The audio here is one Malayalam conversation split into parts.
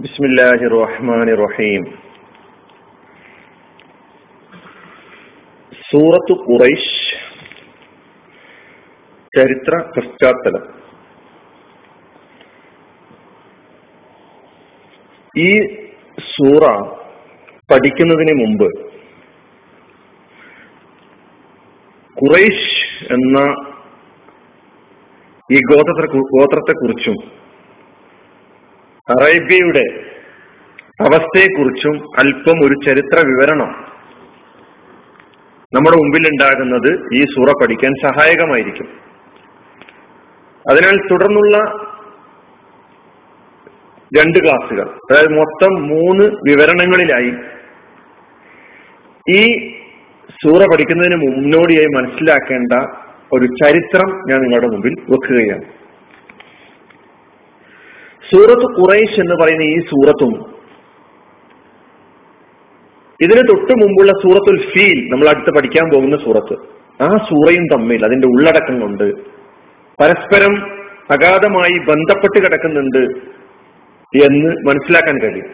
بسم الله الرحمن الرحيم സൂറത്ത് ഖുറൈശ് ചരിത്ര പശ്ചാത്തലം ഈ സൂറ പഠിക്കുന്നതിന് മുമ്പ് ഖുറൈശ് എന്ന ഈ ഗോത്രത്തെ ഗോത്രത്തെക്കുറിച്ചും അറേബ്യയുടെ അവസ്ഥയെക്കുറിച്ചും അല്പം ഒരു ചരിത്ര വിവരണം നമ്മുടെ മുമ്പിൽ ഉണ്ടാകുന്നത് ഈ സൂറ പഠിക്കാൻ സഹായകമായിരിക്കും. അതിനാൽ തുടർന്നുള്ള രണ്ട് ക്ലാസ്സുകൾ അതായത് മൊത്തം മൂന്ന് വിവരണങ്ങളിലായി ഈ സൂറ പഠിക്കുന്നതിന് മുന്നോടിയായി മനസ്സിലാക്കേണ്ട ഒരു ചരിത്രം ഞാൻ നിങ്ങളുടെ മുമ്പിൽ വെക്കുകയാണ്. സൂറത്ത് ഖുറൈഷ് എന്ന് പറയുന്ന ഈ സൂറത്തും ഇതിന് തൊട്ട് മുമ്പുള്ള സൂറത്തുൽ ഫീൽ നമ്മൾ അടുത്ത് പഠിക്കാൻ പോകുന്ന സൂറത്ത്. ആ സൂറയും തമ്മിൽ അതിന്റെ ഉള്ളടക്കം കൊണ്ട് പരസ്പരം അഗാധമായി ബന്ധപ്പെട്ട് കിടക്കുന്നുണ്ട് എന്ന് മനസ്സിലാക്കാൻ കഴിയും.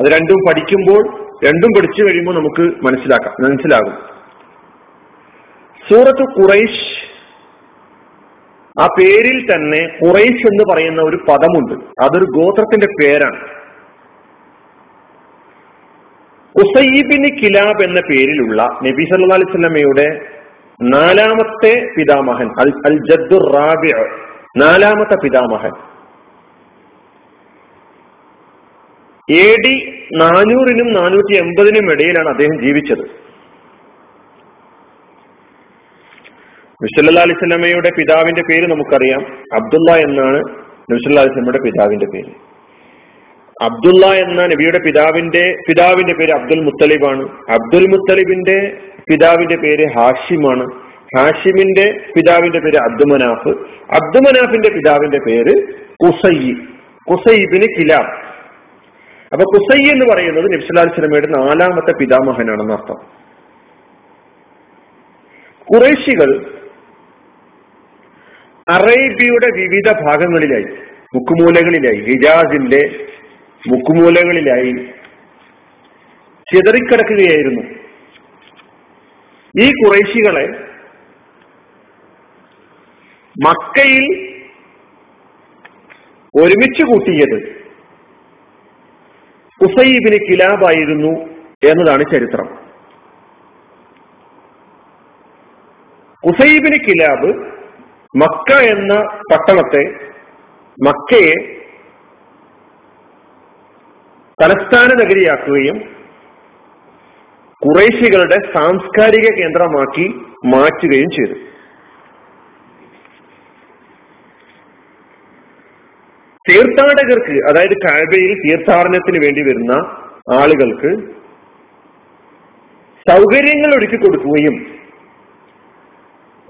അത് രണ്ടും പഠിക്കുമ്പോൾ രണ്ടും പഠിച്ചു കഴിയുമ്പോൾ നമുക്ക് മനസ്സിലാക്കാം മനസ്സിലാകും. സൂറത്ത് ഖുറൈശ് ആ പേരിൽ തന്നെ ഖുറൈഷ് എന്ന് പറയുന്ന ഒരു പദമുണ്ട്. അതൊരു ഗോത്രത്തിന്റെ പേരാണ്. ഉസൈബിന് കിലാബ് എന്ന പേരിലുള്ള നബി സല്ലാ അലൈഹി സ്വലമയുടെ നാലാമത്തെ പിതാമഹൻ അൽ അൽ ജദ്ദുർ റാബി നാലാമത്തെ പിതാമഹൻ. എ ഡി നാനൂറിനും നാനൂറ്റി എൺപതിനും ഇടയിലാണ് അദ്ദേഹം ജീവിച്ചത്. നബിസല്ലാ അലൈഹി സ്വലമയുടെ പിതാവിന്റെ പേര് നമുക്കറിയാം. അബ്ദുള്ള എന്നാണ് നബിസല്ലാ അലൈഹി സ്വലമയുടെ പിതാവിന്റെ പേര്. അബ്ദുള്ള എന്ന നബിയുടെ പിതാവിന്റെ പിതാവിന്റെ പേര് അബ്ദുൽ മുത്തലിബാണ്. അബ്ദുൽ മുത്തലിബിന്റെ പിതാവിന്റെ പേര് ഹാഷിമാണ്. ഹാഷിമിന്റെ പിതാവിന്റെ പേര് അബ്ദുമനാഫ് അബ്ദുമനാഫിന്റെ പിതാവിന്റെ പേര് കുസയ്യി കുസൈബിന് കിലാബ്. അപ്പൊ കുസൈ എന്ന് പറയുന്നത് നബ്സലാൽ സ്വലമയുടെ നാലാമത്തെ പിതാമഹനാണെന്ന് അർത്ഥം. കുറേശികൾ അറേബ്യയുടെ വിവിധ ഭാഗങ്ങളിലായി മുക്കുമൂലകളിലായി ഹിജാസിന്റെ മുക്കുമൂലകളിലായി ചിതറിക്കിടക്കുകയായിരുന്നു. ഈ കുറേശികളെ മക്കയിൽ ഒരുമിച്ച് കൂട്ടിയത് ഉസൈബിന് കിലാബായിരുന്നു എന്നതാണ് ചരിത്രം. ഉസൈബിന് കിലാബ് മക്ക എന്ന പട്ടണത്തെ മക്കയെ തലസ്ഥാന നഗരിയാക്കുകയും കുറേശികളുടെ സാംസ്കാരിക കേന്ദ്രമാക്കി മാറ്റുകയും ചെയ്തു. തീർത്ഥാടകർക്ക് അതായത് കാഴ്ബയിൽ തീർത്ഥാടനത്തിന് വേണ്ടി വരുന്ന ആളുകൾക്ക് സൗകര്യങ്ങൾ ഒരുക്കി കൊടുക്കുകയും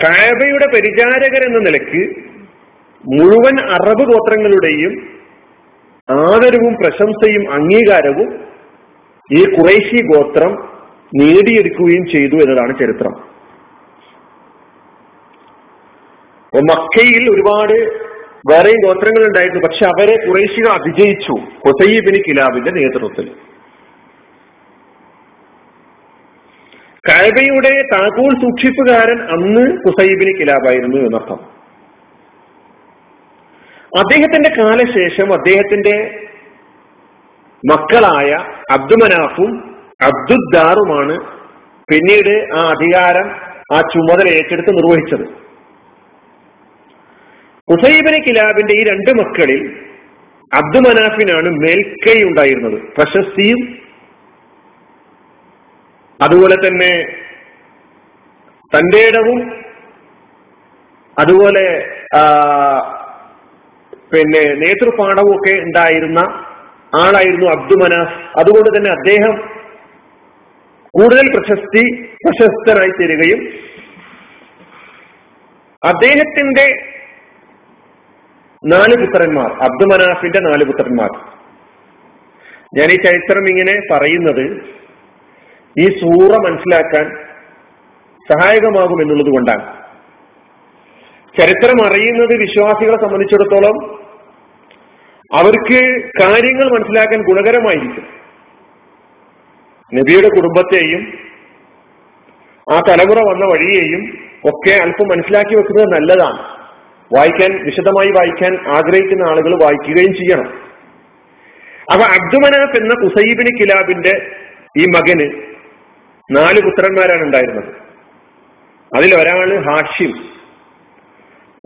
കായബയുടെ പരിചാരകർ എന്ന നിലയ്ക്ക് മുഴുവൻ അറബ് ഗോത്രങ്ങളുടെയും ആദരവും പ്രശംസയും അംഗീകാരവും ഈ കുറേശി ഗോത്രം നേടിയെടുക്കുകയും ചെയ്തു എന്നതാണ് ചരിത്രം. മക്കയിൽ ഒരുപാട് വേറെയും ഗോത്രങ്ങൾ ഉണ്ടായിരുന്നു പക്ഷെ അവരെ കുറേശികൾ അതിജയിച്ചു ഹുസൈബിന് കിലാബിന്റെ നേതൃത്വത്തിൽ. കഴബയുടെ താക്കോൽ സൂക്ഷിപ്പുകാരൻ അന്ന് കുസൈബിന് കിലാബായിരുന്നു എന്നർത്ഥം. അദ്ദേഹത്തിന്റെ കാലശേഷം അദ്ദേഹത്തിന്റെ മക്കളായ അബ്ദുമനാഫും അബ്ദുദ്ദാറുമാണ് പിന്നീട് ആ അധികാരം ആ ചുമതല ഏറ്റെടുത്ത് നിർവഹിച്ചത്. ഹുസൈബിന് കിലാബിന്റെ ഈ രണ്ട് മക്കളിൽ അബ്ദുമനാഫിനാണ് മേൽക്കൈ ഉണ്ടായിരുന്നത്. പ്രശസ്തിയും അതുപോലെ തന്നെ തന്റെ ഇടവും അതുപോലെ പിന്നെ നേതൃപാഠവും ഒക്കെ ഉണ്ടായിരുന്ന ആളായിരുന്നു അബ്ദുമനാഫ് അതുകൊണ്ട് തന്നെ അദ്ദേഹം കൂടുതൽ പ്രശസ്തി പ്രശസ്തനായി തീരുകയും അദ്ദേഹത്തിന്റെ നാല് പുത്രന്മാർ അബ്ദുമനാഫിന്റെ നാല് പുത്രന്മാർ. ഞാൻ ഈ ചരിത്രം ഇങ്ങനെ പറയുന്നത് ഈ സൂറ മനസ്സിലാക്കാൻ സഹായകമാകും എന്നുള്ളത് കൊണ്ടാണ്. ചരിത്രം അറിയുന്നത് വിശ്വാസികളെ സംബന്ധിച്ചിടത്തോളം അവർക്ക് കാര്യങ്ങൾ മനസ്സിലാക്കാൻ ഗുണകരമായിരിക്കും. നബിയുടെ കുടുംബത്തെയും ആ തലമുറ വന്ന വഴിയെയും ഒക്കെ അല്പം മനസ്സിലാക്കി വെക്കുന്നത് നല്ലതാണ്. വായിക്കാൻ വിശദമായി വായിക്കാൻ ആഗ്രഹിക്കുന്ന ആളുകൾ വായിക്കുകയും ചെയ്യണം. അപ്പൊ അബ്ദുമനാഫ് എന്ന കുസൈബിന് കിലാബിന്റെ ഈ മകന് നാല് പുത്രന്മാരാണ് ഉണ്ടായിരുന്നത്. അതിൽ ഒരാൾ ഹാഷിം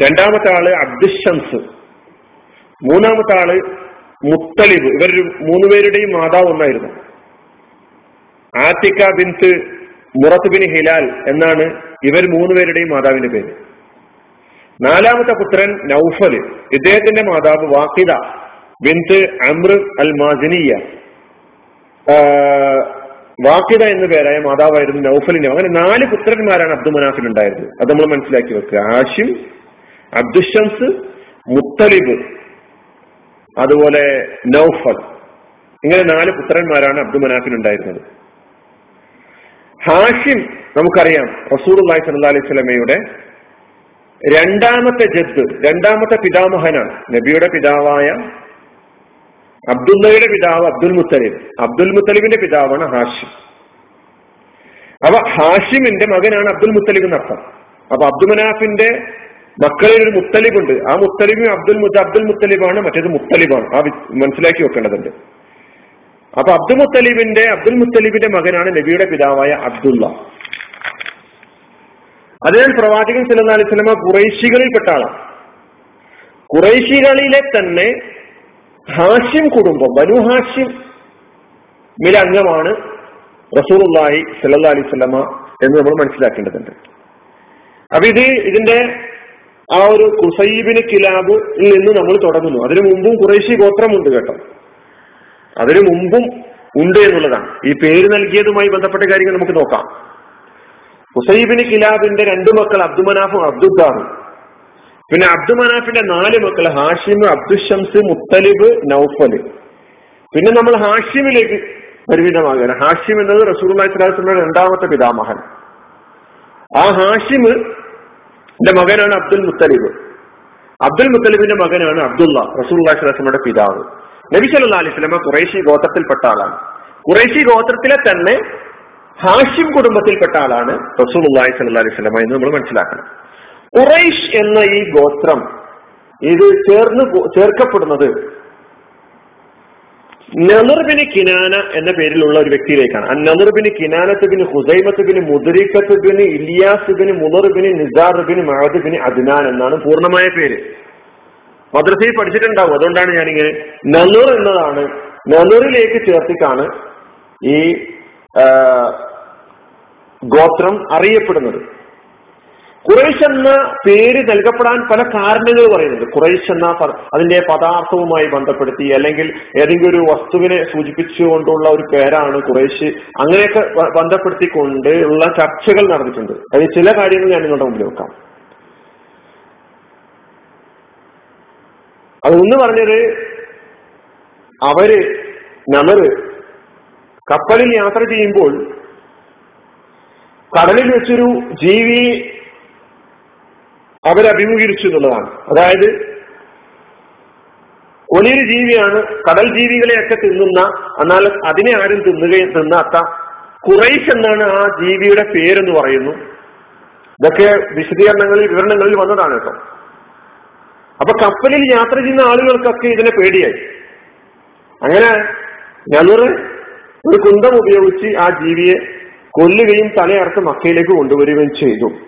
രണ്ടാമത്തെ ആൾ അബ്ദുഷംസ് മൂന്നാമത്തെ ആൾ മുത്തലിബ്. ഇവർ മൂന്നുപേരുടെയും മാതാവ് ഒന്നായിരുന്നു. ആത്തിക്ക ബിൻത്ത് മുറത്ത് ബിൻ ഹിലാൽ എന്നാണ് ഇവർ മൂന്നുപേരുടെയും മാതാവിന്റെ പേര്. നാലാമത്തെ പുത്രൻ നൌഫൽ ഇദ്ദേഹത്തിന്റെ മാതാവ് വാക്കിദ ബിൻസ് അമ്ര അൽ മാസിനിയ വാക്കിദ എന്ന പേരായ മാതാവായിരുന്നു നൌഫലിന്റെ അങ്ങനെ നാല് പുത്രന്മാരാണ് അബ്ദു മനാഫിന് ഉണ്ടായിരുന്നത് അത് നമ്മൾ മനസ്സിലാക്കി വെക്കുക. ആഷിം അബ്ദുഷംസ് മുത്തലിബ് അതുപോലെ നൌഫൽ. ഇങ്ങനെ നാല് പുത്രന്മാരാണ് അബ്ദു മനാഫിന് ഉണ്ടായിരുന്നത് ഹാഷിം നമുക്കറിയാം റസൂർ അള്ളഹി സല്ലാ അലൈഹി സ്വലമയുടെ രണ്ടാമത്തെ ജദ് രണ്ടാമത്തെ പിതാമഹനാണ്. നബിയുടെ പിതാവായ അബ്ദുള്ളയുടെ പിതാവ് അബ്ദുൽ മുത്തലിബ്. അബ്ദുൽ മുത്തലിബിന്റെ പിതാവാണ് ഹാഷിം. അപ്പൊ ഹാഷിമിന്റെ മകനാണ് അബ്ദുൽ മുത്തലിബ് എന്നർത്ഥം അപ്പൊ അബ്ദുമനാഫിന്റെ മക്കളിൽ ഒരു മുത്തലിബ് ഉണ്ട് ആ മുത്തലിബും അബ്ദുൽ മുത്ത അബ്ദുൽ മുത്തലിബാണ് മറ്റേത് മുത്തലിബാണ്. ആ മനസ്സിലാക്കി വെക്കേണ്ടതുണ്ട്. അപ്പൊ അബ്ദുൽ മുത്തലിബിന്റെ അബ്ദുൽ മുത്തലിബിന്റെ മകനാണ് നബിയുടെ പിതാവായ അബ്ദുള്ള. അതിനാൽ പ്രവാചകൻ സല്ലല്ലാഹു അലൈഹി വസല്ലമ കുറൈശികളിൽപ്പെട്ട ആളാണ്. ഖുറൈശികളിലെ തന്നെ ഹാഷിം കുടുംബം ബനു ഹാഷ്യം മില അംഗമാണ് റസൂലുള്ളാഹി സല്ലല്ലാഹു അലൈഹി സ്വലമ എന്ന് നമ്മൾ മനസ്സിലാക്കേണ്ടതുണ്ട്. അപ്പൊ ഇത് ഇതിന്റെ ആ ഒരു കുസൈബിന് കിലാബിൽ നിന്ന് നമ്മൾ തുടങ്ങുന്നു. അതിനു മുമ്പും കുറേശി ഗോത്രമുണ്ട് കേട്ടോ. അതിനു മുമ്പും ഉണ്ട് എന്നുള്ളതാണ്. ഈ പേര് നൽകിയതുമായി ബന്ധപ്പെട്ട കാര്യങ്ങൾ നമുക്ക് നോക്കാം. ഹുസൈബിന് കിലാബിന്റെ രണ്ടു മക്കൾ അബ്ദുമനാഫും അബ്ദുദ്ദാറും. പിന്നെ അബ്ദു മനാഫിന്റെ നാല് മക്കൾ ഹാഷിം അബ്ദുഷംസ് മുത്തലിബ് നൌഫൽ പിന്നെ നമ്മൾ ഹാഷിമിലേക്ക് പരിമിതമാകുകയാണ്. ഹാഷിം എന്നത് റസൂൽ സ്വലാസ്ലയുടെ രണ്ടാമത്തെ പിതാമഹൻ. ആ ഹാഷിമിന്റെ മകനാണ് അബ്ദുൽ മുത്തലിബ്. അബ്ദുൽ മുത്തലിബിന്റെ മകനാണ് അബ്ദുള്ള റസൂൽ സ്വലാസ്ലമയുടെ പിതാവ്. നബി സല്ലാ അലൈഹി സ്വലമ കുറേശി ഗോത്രത്തിൽപ്പെട്ട ആളാണ്. കുറേശി ഗോത്രത്തിലെ തന്നെ ഹാഷിം കുടുംബത്തിൽപ്പെട്ട ആളാണ് റസൂൽ അള്ളാഹി അലൈഹി സ്വലമ എന്ന് നമ്മൾ മനസ്സിലാക്കണം. ഖുറൈഷ് എന്ന ഈ ഗോത്രം ഇത് ചേർന്ന് ചേർക്കപ്പെടുന്നത് നദർബിന് കിനാന എന്ന പേരിലുള്ള ഒരു വ്യക്തിയിലേക്കാണ്. ആ നദർബിന് കിനാനത്തുബിന് ഹുസൈമത്തുബിന് മുദരിക്കത്തുബിന് ഇലിയാസുബിന് മുനറുബിന് നിസാറുബിന് മഹദുബിന് അദ്നാൻ എന്നാണ് പൂർണമായ പേര്. മദ്രസയിൽ പഠിച്ചിട്ടുണ്ടാവും. അതുകൊണ്ടാണ് ഞാനിങ്ങനെ നലൂർ എന്നതാണ് നനൂറിലേക്ക് ചേർത്തിട്ടാണ് ഈ ഗോത്രം അറിയപ്പെടുന്നത്. ഖുറൈഷ് എന്ന പേര് നൽകപ്പെടാൻ പല കാരണങ്ങൾ പറയുന്നുണ്ട്. കുറേശ് എന്ന അതിന്റെ പദാർത്ഥവുമായി ബന്ധപ്പെടുത്തി അല്ലെങ്കിൽ ഏതെങ്കിലും ഒരു വസ്തുവിനെ സൂചിപ്പിച്ചുകൊണ്ടുള്ള ഒരു പേരാണ് കുറേശ്. അങ്ങനെയൊക്കെ ബന്ധപ്പെടുത്തിക്കൊണ്ട് ഉള്ള ചർച്ചകൾ നടന്നിട്ടുണ്ട്. അതിൽ ചില കാര്യങ്ങൾ ഞാൻ നിങ്ങളുടെ മുമ്പിൽ വെക്കാം. അതൊന്ന് പറഞ്ഞത് അവർ നമറ് കപ്പലിൽ യാത്ര ചെയ്യുമ്പോൾ കടലിൽ വെച്ചൊരു ജീവി അവരഭിമുഖീകരിച്ചു എന്നുള്ളതാണ്. അതായത് വലിയൊരു ജീവിയാണ് കടൽ ജീവികളെയൊക്കെ തിന്നുന്ന എന്നാൽ അതിനെ ആരും തിന്നുകയും തിന്നാത്ത കുറൈഷ് എന്നാണ് ആ ജീവിയുടെ പേരെന്ന് പറയുന്നു. ഇതൊക്കെ വിശദീകരണങ്ങളിൽ വിവരണങ്ങളിൽ വന്നതാണ് കേട്ടോ. അപ്പൊ കപ്പലിൽ യാത്ര ചെയ്യുന്ന ആളുകൾക്കൊക്കെ ഇതിനെ പേടിയായി. അങ്ങനെ ഞങ്ങൾ ഒരു കുന്തം ഉപയോഗിച്ച് ആ ജീവിയെ കൊല്ലുകയും തലയർത്ത് മക്കയിലേക്ക് കൊണ്ടുവരികയും ചെയ്തു.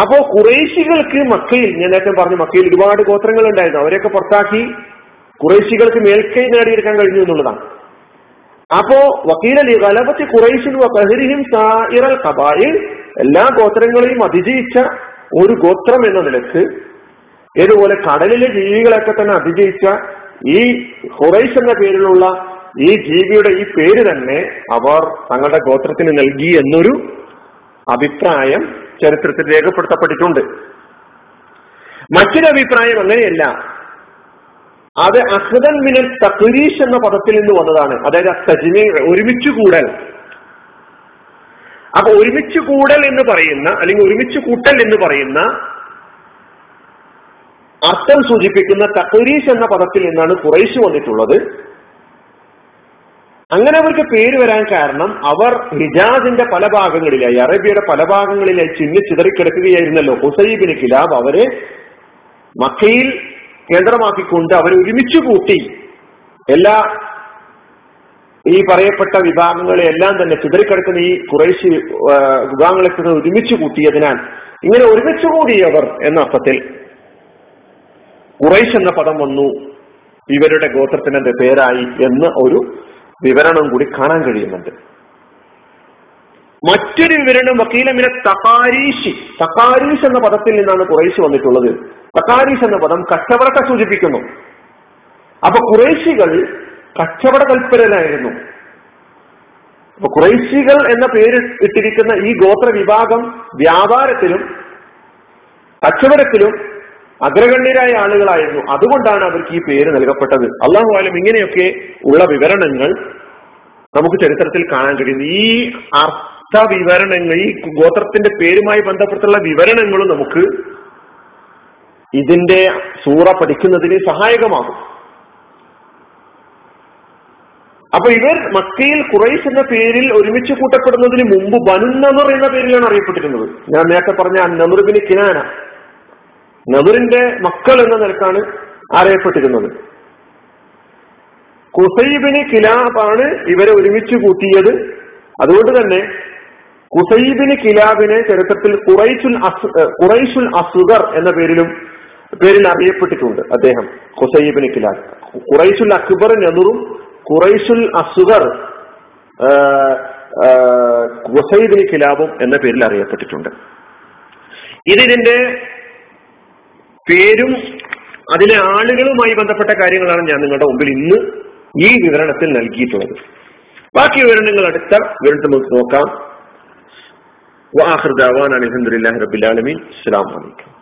അപ്പോ കുറേശികൾക്ക് മക്കയിൽ ഞാൻ നേരത്തെ പറഞ്ഞു മക്കയിൽ ഒരുപാട് ഗോത്രങ്ങൾ ഉണ്ടായിരുന്നു. അവരെയൊക്കെ പുറത്താക്കി കുറേശികൾക്ക് മേൽക്കൈ നേടിയെടുക്കാൻ കഴിഞ്ഞു എന്നുള്ളതാണ്. അപ്പോ വക്കീലലി കലപത്തി കുറേശിൻ ബഹരിഹിം സായിറൽ എല്ലാ ഗോത്രങ്ങളെയും അതിജയിച്ച ഒരു ഗോത്രം എന്ന നിലയ്ക്ക് ഇതുപോലെ കടലിലെ ജീവികളൊക്കെ തന്നെ അതിജയിച്ച ഈ ഹുറൈസ് എന്ന പേരിലുള്ള ഈ ജീവിയുടെ ഈ പേര് തന്നെ അവർ തങ്ങളുടെ ഗോത്രത്തിന് നൽകി എന്നൊരു അഭിപ്രായം ചരിത്രത്തിൽ രേഖപ്പെടുത്തപ്പെട്ടിട്ടുണ്ട്. മറ്റൊരു അഭിപ്രായം അങ്ങനെയല്ല. അത് അഹ്ദൻ മിനൽ തക്രീഷ് എന്ന പദത്തിൽ നിന്ന് വന്നതാണ്. അതായത് തജ്മീ ഒരുമിച്ച് കൂടൽ. അപ്പൊ ഒരുമിച്ച് കൂടൽ എന്ന് പറയുന്ന അല്ലെങ്കിൽ ഒരുമിച്ച് കൂട്ടൽ എന്ന് പറയുന്ന അർത്ഥം സൂചിപ്പിക്കുന്ന തഖരീഷ് എന്ന പദത്തിൽ നിന്നാണ് കുറേശ് വന്നിട്ടുള്ളത്. അങ്ങനെ അവർക്ക് പേര് വരാൻ കാരണം അവർ ഹിജാസിന്റെ പല ഭാഗങ്ങളിലായി അറേബ്യയുടെ പല ഭാഗങ്ങളിലായി ചിന്നി ചിതറിക്കിടക്കുകയായിരുന്നല്ലോ. ഹുസൈബിന് കിലാബ് അവരെ മക്കയിൽ കേന്ദ്രമാക്കിക്കൊണ്ട് അവരെ ഒരുമിച്ച് കൂട്ടി എല്ലാ ഈ പറയപ്പെട്ട വിഭാഗങ്ങളെ എല്ലാം തന്നെ ചിതറിക്കിടക്കുന്ന ഈ കുറേശ്ശി വിഭാഗങ്ങളെ ഒരുമിച്ച് കൂട്ടിയതിനാൽ ഇങ്ങനെ ഒരുമിച്ച് കൂടിയവർ എന്ന അർത്ഥത്തിൽ കുറേശ് എന്ന പദം വന്നു. ഇവരുടെ ഗോത്രത്തിന്റെ പേരായി എന്ന് ഒരു വിവരണം കൂടി കാണാൻ കഴിയുന്നുണ്ട്. മറ്റൊരു വിവരണം വക്കീലമിനെ തകാരീഷി തകാരീഷ് എന്ന പദത്തിൽ നിന്നാണ് കുറേശ് വന്നിട്ടുള്ളത്. തകാരീഷ് എന്ന പദം കച്ചവടത്തെ സൂചിപ്പിക്കുന്നു. അപ്പൊ കുറേശികൾ കച്ചവട കൽപ്പരനായിരുന്നു. അപ്പൊ കുറേശികൾ എന്ന പേര് ഇട്ടിരിക്കുന്ന ഈ ഗോത്ര വിഭാഗം വ്യാപാരത്തിലും കച്ചവടത്തിലും അഗ്രഗണ്യരായ ആളുകളായിരുന്നു. അതുകൊണ്ടാണ് അവർക്ക് ഈ പേര് നൽകപ്പെട്ടത്. അള്ളാഹു ആലം ഇങ്ങനെയൊക്കെ ഉള്ള വിവരണങ്ങൾ നമുക്ക് ചരിത്രത്തിൽ കാണാൻ കഴിയുന്നു ഈ അർത്ഥ വിവരണങ്ങൾ ഈ ഗോത്രത്തിന്റെ പേരുമായി ബന്ധപ്പെട്ടുള്ള വിവരണങ്ങളും നമുക്ക് ഇതിന്റെ സൂറ പഠിക്കുന്നതിന് സഹായകമാകും. അപ്പൊ ഇവർ മക്കയിൽ കുറൈസ് എന്ന പേരിൽ ഒരുമിച്ച് കൂട്ടപ്പെടുന്നതിന് മുമ്പ് ബനുന്നർ എന്ന പേരിലാണ് അറിയപ്പെട്ടിരുന്നത്. ഞാൻ നേരത്തെ പറഞ്ഞ നമുറുബിന് കിനാന. നബുറിന്റെ മക്കൾ എന്ന നിലക്കാണ് അറിയപ്പെട്ടിരുന്നത്. കുസൈബിന് കിലാബാണ് ഇവരെ ഒരുമിച്ച് കൂട്ടിയത്. അതുകൊണ്ട് തന്നെ കുസൈബിന് കിലാബിനെ ചരിത്രത്തിൽ കുറൈസുൽ കുറൈസുൽ അസുഗർ എന്ന പേരിലും പേരിൽ അറിയപ്പെട്ടിട്ടുണ്ട് അദ്ദേഹം കുസൈബിന് കിലാബ്. കുറൈസുൽ അക്ബർ നെതുറും കുറൈസുൽ അസുഗർ കുസൈബിന് കിലാബും എന്ന പേരിൽ അറിയപ്പെട്ടിട്ടുണ്ട്. ഇതിന്റെ പേരും അതിലെ ആളുകളുമായി ബന്ധപ്പെട്ട കാര്യങ്ങളാണ് ഞാൻ നിങ്ങളുടെ മുമ്പിൽ ഇന്ന് ഈ വിവരണത്തിൽ നൽകിയിട്ടുള്ളത്. ബാക്കി വിവരണങ്ങൾ അടുത്ത വിവരണത്തിൽ നമുക്ക് നോക്കാം. വാഹൃദാവാൻ അലഹദില്ലാഹി റബിലാലമീൻ അസ്സാം വലൈക്കും